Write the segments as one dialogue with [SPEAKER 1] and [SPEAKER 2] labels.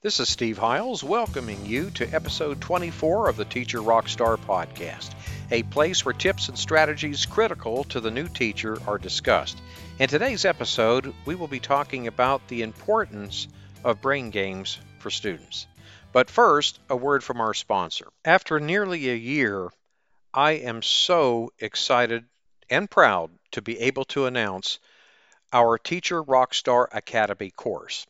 [SPEAKER 1] This is Steve Hiles welcoming you to episode 24 of the Teacher Rockstar podcast, a place where tips and strategies critical to the new teacher are discussed. In today's episode, we will be talking about the importance of brain games for students. But first, a word from our sponsor. After nearly a year, I am so excited and proud to be able to announce our Teacher Rockstar Academy course.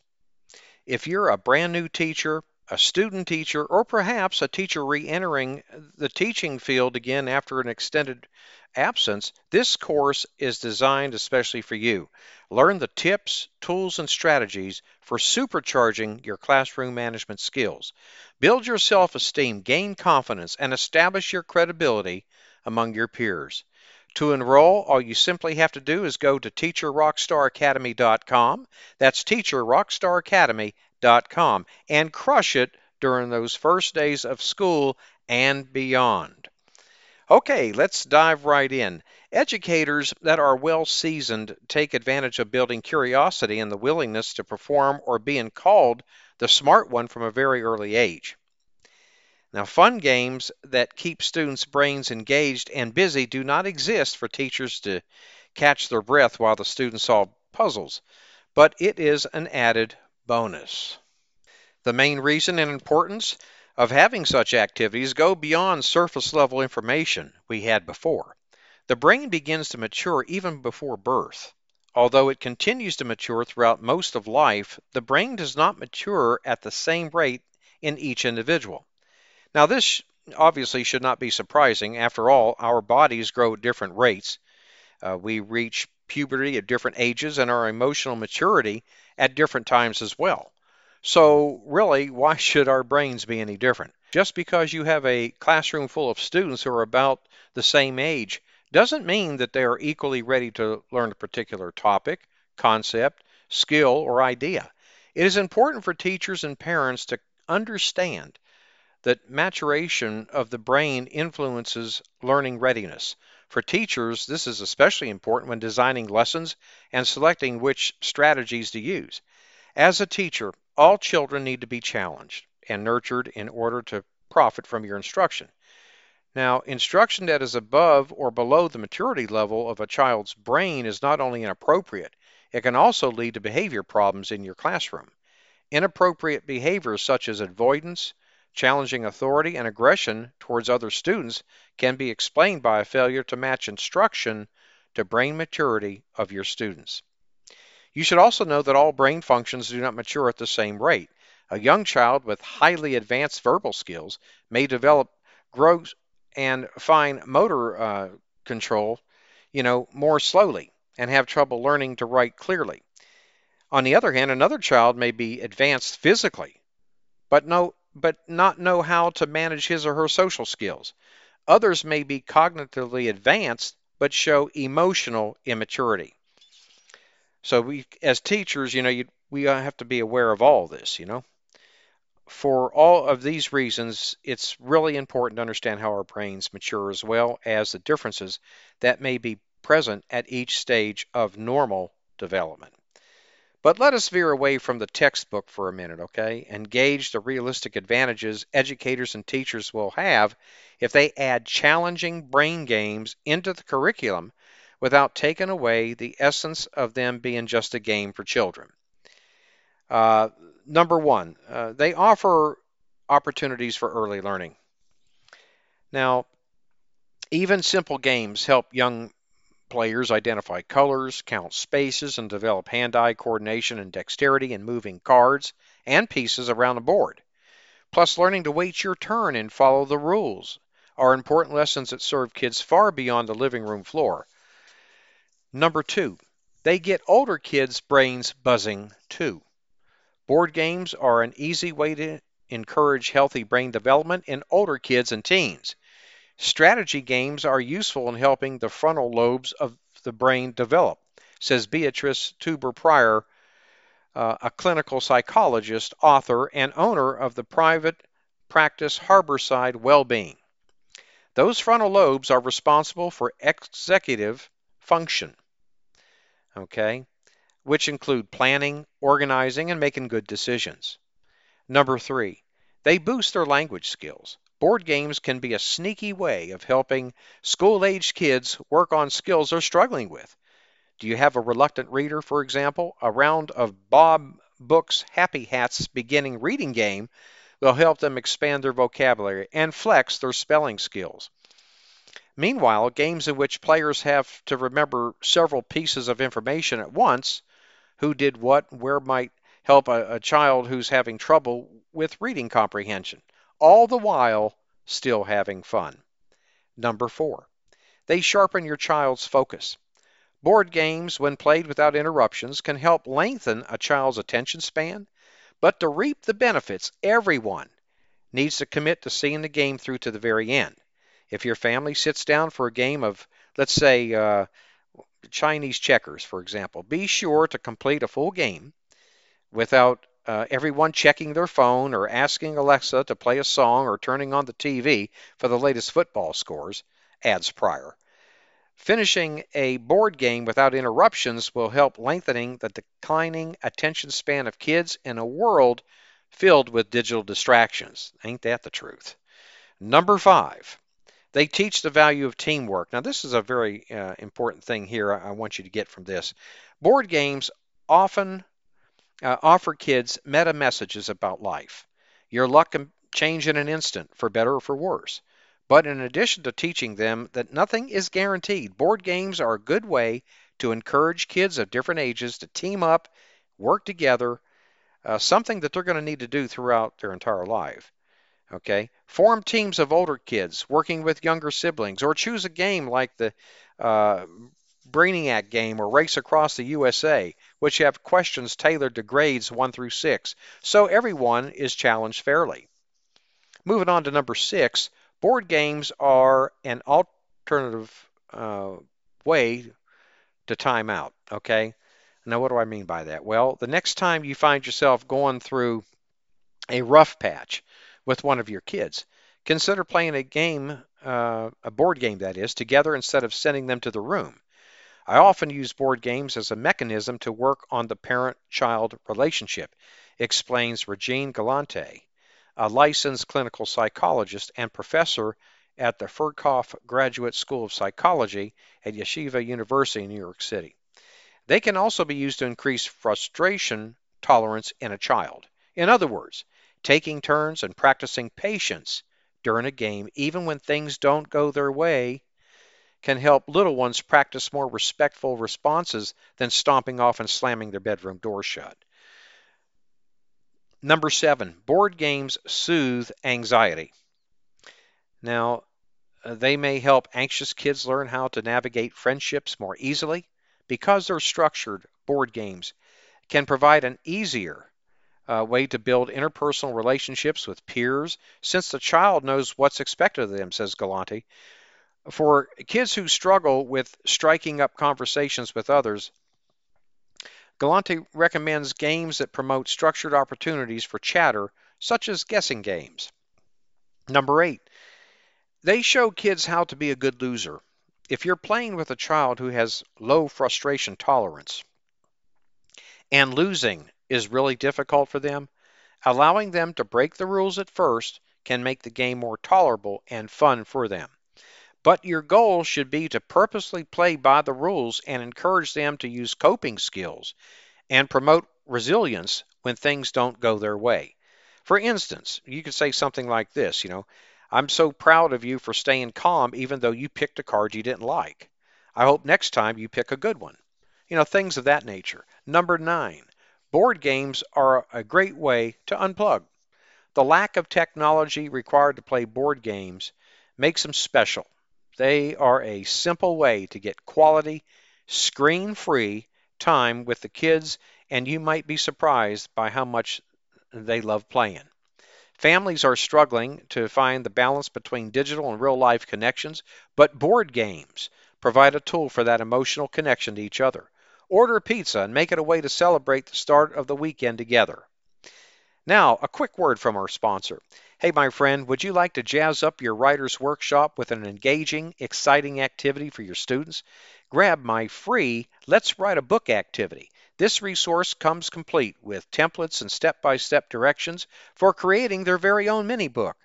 [SPEAKER 1] If you're a brand new teacher, a student teacher, or perhaps a teacher re entering the teaching field again after an extended absence, this course is designed especially for you. Learn the tips, tools, and strategies for supercharging your classroom management skills. Build your self esteem, gain confidence, and establish your credibility among your peers. To enroll, all you simply have to do is go to teacherrockstaracademy.com. That's teacherrockstaracademy.com and crush it during those first days of school and beyond. Okay, let's dive right in. Educators that are well seasoned take advantage of building curiosity and the willingness to perform or being called the smart one from a very early age. Now, fun games that keep students' brains engaged and busy do not exist for teachers to catch their breath while the students solve puzzles, but it is an added bonus. The main reason and importance of having such activities go beyond surface level information we had before. The brain begins to mature even before birth. Although it continues to mature throughout most of life, the brain does not mature at the same rate in each individual. Now, this obviously should not be surprising. After all, our bodies grow at different rates. Uh, we reach puberty at different ages and our emotional maturity at different times as well. So, really, why should our brains be any different? Just because you have a classroom full of students who are about the same age doesn't mean that they are equally ready to learn a particular topic, concept, skill, or idea. It is important for teachers and parents to understand that maturation of the brain influences learning readiness. For teachers, this is especially important when designing lessons and selecting which strategies to use. As a teacher, all children need to be challenged and nurtured in order to profit from your instruction. Now, instruction that is above or below the maturity level of a child's brain is not only inappropriate, it can also lead to behavior problems in your classroom. Inappropriate behaviors such as avoidance, Challenging authority and aggression towards other students can be explained by a failure to match instruction to brain maturity of your students. You should also know that all brain functions do not mature at the same rate. A young child with highly advanced verbal skills may develop gross and fine motor uh, control, you know, more slowly and have trouble learning to write clearly. On the other hand, another child may be advanced physically, but no but not know how to manage his or her social skills. Others may be cognitively advanced but show emotional immaturity. So we, as teachers, you know, you, we uh, have to be aware of all this. You know, for all of these reasons, it's really important to understand how our brains mature as well as the differences that may be present at each stage of normal development. But let us veer away from the textbook for a minute, okay, and gauge the realistic advantages educators and teachers will have if they add challenging brain games into the curriculum without taking away the essence of them being just a game for children. Uh, number one, uh, they offer opportunities for early learning. Now, even simple games help young Players identify colors, count spaces, and develop hand eye coordination and dexterity in moving cards and pieces around the board. Plus, learning to wait your turn and follow the rules are important lessons that serve kids far beyond the living room floor. Number two, they get older kids' brains buzzing too. Board games are an easy way to encourage healthy brain development in older kids and teens. Strategy games are useful in helping the frontal lobes of the brain develop, says Beatrice Tauber Prior, uh, a clinical psychologist, author, and owner of the private practice Harborside Wellbeing. Those frontal lobes are responsible for executive function, okay, which include planning, organizing, and making good decisions. Number three, they boost their language skills. Board games can be a sneaky way of helping school aged kids work on skills they're struggling with. Do you have a reluctant reader, for example? A round of Bob Books Happy Hats beginning reading game will help them expand their vocabulary and flex their spelling skills. Meanwhile, games in which players have to remember several pieces of information at once who did what, where might help a, a child who's having trouble with reading comprehension, all the while still having fun. Number four, they sharpen your child's focus. Board games, when played without interruptions, can help lengthen a child's attention span, but to reap the benefits, everyone needs to commit to seeing the game through to the very end. If your family sits down for a game of, let's say, uh, Chinese checkers, for example, be sure to complete a full game without uh, everyone checking their phone or asking Alexa to play a song or turning on the TV for the latest football scores, adds Prior. Finishing a board game without interruptions will help lengthening the declining attention span of kids in a world filled with digital distractions. Ain't that the truth? Number five, they teach the value of teamwork. Now, this is a very uh, important thing here I want you to get from this. Board games often uh, offer kids meta messages about life. Your luck can change in an instant, for better or for worse. But in addition to teaching them that nothing is guaranteed, board games are a good way to encourage kids of different ages to team up, work together, uh, something that they're going to need to do throughout their entire life. Okay, form teams of older kids working with younger siblings, or choose a game like the uh, Brainiac game or Race Across the USA, which have questions tailored to grades 1 through 6, so everyone is challenged fairly. Moving on to number 6, Board games are an alternative uh, way to time out, okay? Now, what do I mean by that? Well, the next time you find yourself going through a rough patch with one of your kids, consider playing a game, uh, a board game that is, together instead of sending them to the room. I often use board games as a mechanism to work on the parent child relationship, explains Regine Galanti a licensed clinical psychologist and professor at the Ferkauf Graduate School of Psychology at Yeshiva University in New York City. They can also be used to increase frustration tolerance in a child. In other words, taking turns and practicing patience during a game, even when things don't go their way, can help little ones practice more respectful responses than stomping off and slamming their bedroom door shut. Number seven, board games soothe anxiety. Now, uh, they may help anxious kids learn how to navigate friendships more easily because they're structured board games can provide an easier uh, way to build interpersonal relationships with peers since the child knows what's expected of them, says Galanti. For kids who struggle with striking up conversations with others, Galanti recommends games that promote structured opportunities for chatter, such as guessing games. Number eight, they show kids how to be a good loser. If you're playing with a child who has low frustration tolerance and losing is really difficult for them, allowing them to break the rules at first can make the game more tolerable and fun for them. But your goal should be to purposely play by the rules and encourage them to use coping skills and promote resilience when things don't go their way. For instance, you could say something like this, you know, I'm so proud of you for staying calm even though you picked a card you didn't like. I hope next time you pick a good one. You know, things of that nature. Number nine, board games are a great way to unplug. The lack of technology required to play board games makes them special. They are a simple way to get quality, screen free time with the kids, and you might be surprised by how much they love playing. Families are struggling to find the balance between digital and real life connections, but board games provide a tool for that emotional connection to each other. Order pizza and make it a way to celebrate the start of the weekend together. Now, a quick word from our sponsor. Hey, my friend, would you like to jazz up your writer's workshop with an engaging, exciting activity for your students? Grab my free Let's Write a Book activity. This resource comes complete with templates and step by step directions for creating their very own mini book.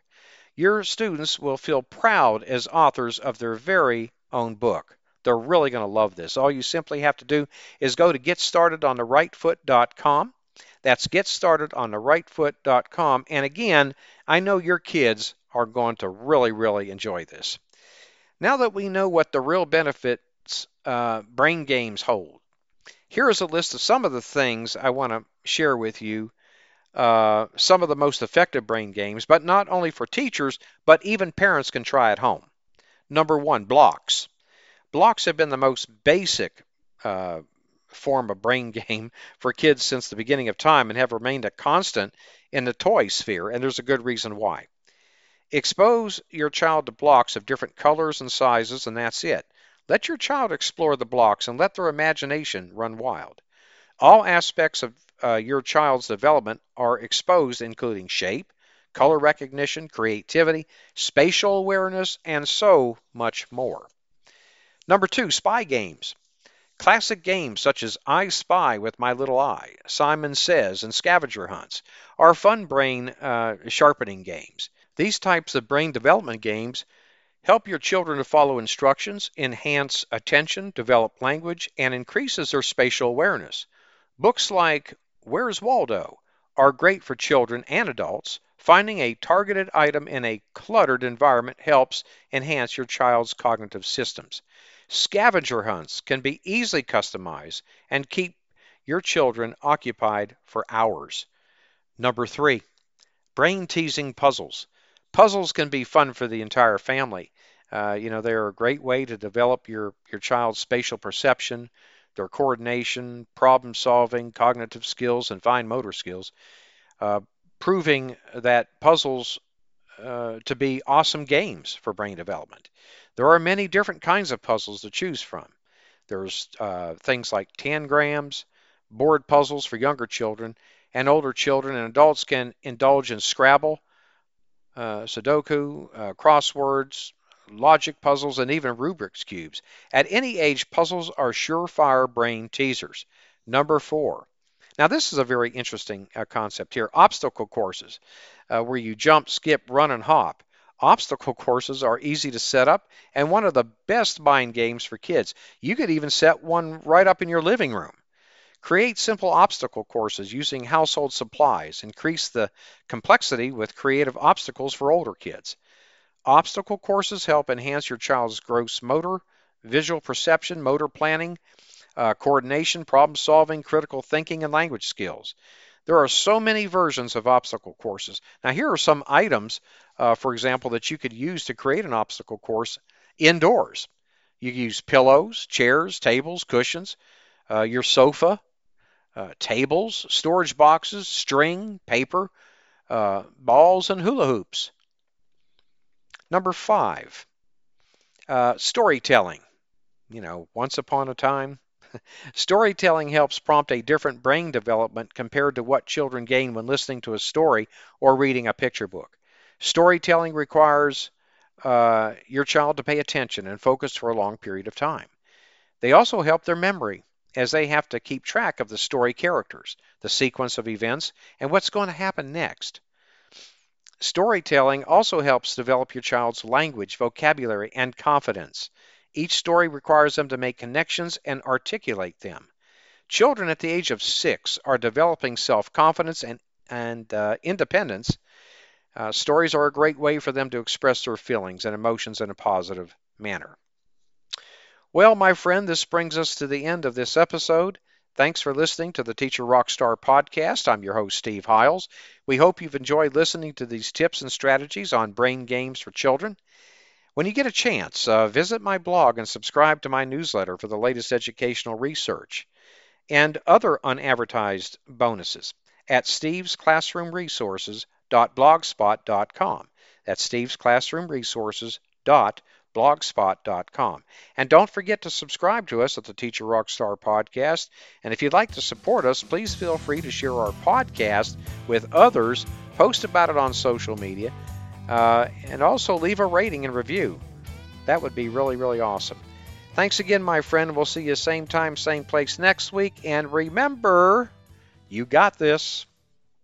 [SPEAKER 1] Your students will feel proud as authors of their very own book. They're really going to love this. All you simply have to do is go to getstartedontheRightFoot.com. That's getstartedontheRightFoot.com. And again, I know your kids are going to really, really enjoy this. Now that we know what the real benefits uh, brain games hold, here is a list of some of the things I want to share with you. Uh, some of the most effective brain games, but not only for teachers, but even parents can try at home. Number one, blocks. Blocks have been the most basic uh, form of brain game for kids since the beginning of time and have remained a constant in the toy sphere, and there's a good reason why. Expose your child to blocks of different colors and sizes, and that's it. Let your child explore the blocks and let their imagination run wild. All aspects of uh, your child's development are exposed, including shape, color recognition, creativity, spatial awareness, and so much more. Number two, spy games. Classic games such as I Spy with My Little Eye, Simon Says, and Scavenger Hunts are fun brain uh, sharpening games. These types of brain development games help your children to follow instructions, enhance attention, develop language, and increases their spatial awareness. Books like Where's Waldo are great for children and adults. Finding a targeted item in a cluttered environment helps enhance your child's cognitive systems. Scavenger hunts can be easily customized and keep your children occupied for hours. Number three, brain teasing puzzles. Puzzles can be fun for the entire family. Uh, you know, they're a great way to develop your, your child's spatial perception, their coordination, problem solving, cognitive skills, and fine motor skills, uh, proving that puzzles uh, to be awesome games for brain development. There are many different kinds of puzzles to choose from. There's uh, things like tangrams, board puzzles for younger children, and older children and adults can indulge in Scrabble, uh, Sudoku, uh, crosswords, logic puzzles, and even Rubik's Cubes. At any age, puzzles are surefire brain teasers. Number four. Now, this is a very interesting uh, concept here obstacle courses, uh, where you jump, skip, run, and hop. Obstacle courses are easy to set up and one of the best mind games for kids. You could even set one right up in your living room. Create simple obstacle courses using household supplies. Increase the complexity with creative obstacles for older kids. Obstacle courses help enhance your child's gross motor, visual perception, motor planning, uh, coordination, problem solving, critical thinking, and language skills. There are so many versions of obstacle courses. Now, here are some items, uh, for example, that you could use to create an obstacle course indoors. You use pillows, chairs, tables, cushions, uh, your sofa, uh, tables, storage boxes, string, paper, uh, balls, and hula hoops. Number five, uh, storytelling. You know, once upon a time, Storytelling helps prompt a different brain development compared to what children gain when listening to a story or reading a picture book. Storytelling requires uh, your child to pay attention and focus for a long period of time. They also help their memory as they have to keep track of the story characters, the sequence of events, and what's going to happen next. Storytelling also helps develop your child's language, vocabulary, and confidence. Each story requires them to make connections and articulate them. Children at the age of six are developing self confidence and, and uh, independence. Uh, stories are a great way for them to express their feelings and emotions in a positive manner. Well, my friend, this brings us to the end of this episode. Thanks for listening to the Teacher Rockstar podcast. I'm your host, Steve Hiles. We hope you've enjoyed listening to these tips and strategies on brain games for children. When you get a chance, uh, visit my blog and subscribe to my newsletter for the latest educational research and other unadvertised bonuses at stevesclassroomresources.blogspot.com. That's stevesclassroomresources.blogspot.com. And don't forget to subscribe to us at the Teacher Rockstar Podcast. And if you'd like to support us, please feel free to share our podcast with others, post about it on social media, uh, and also leave a rating and review. That would be really, really awesome. Thanks again, my friend. We'll see you same time, same place next week. And remember, you got this.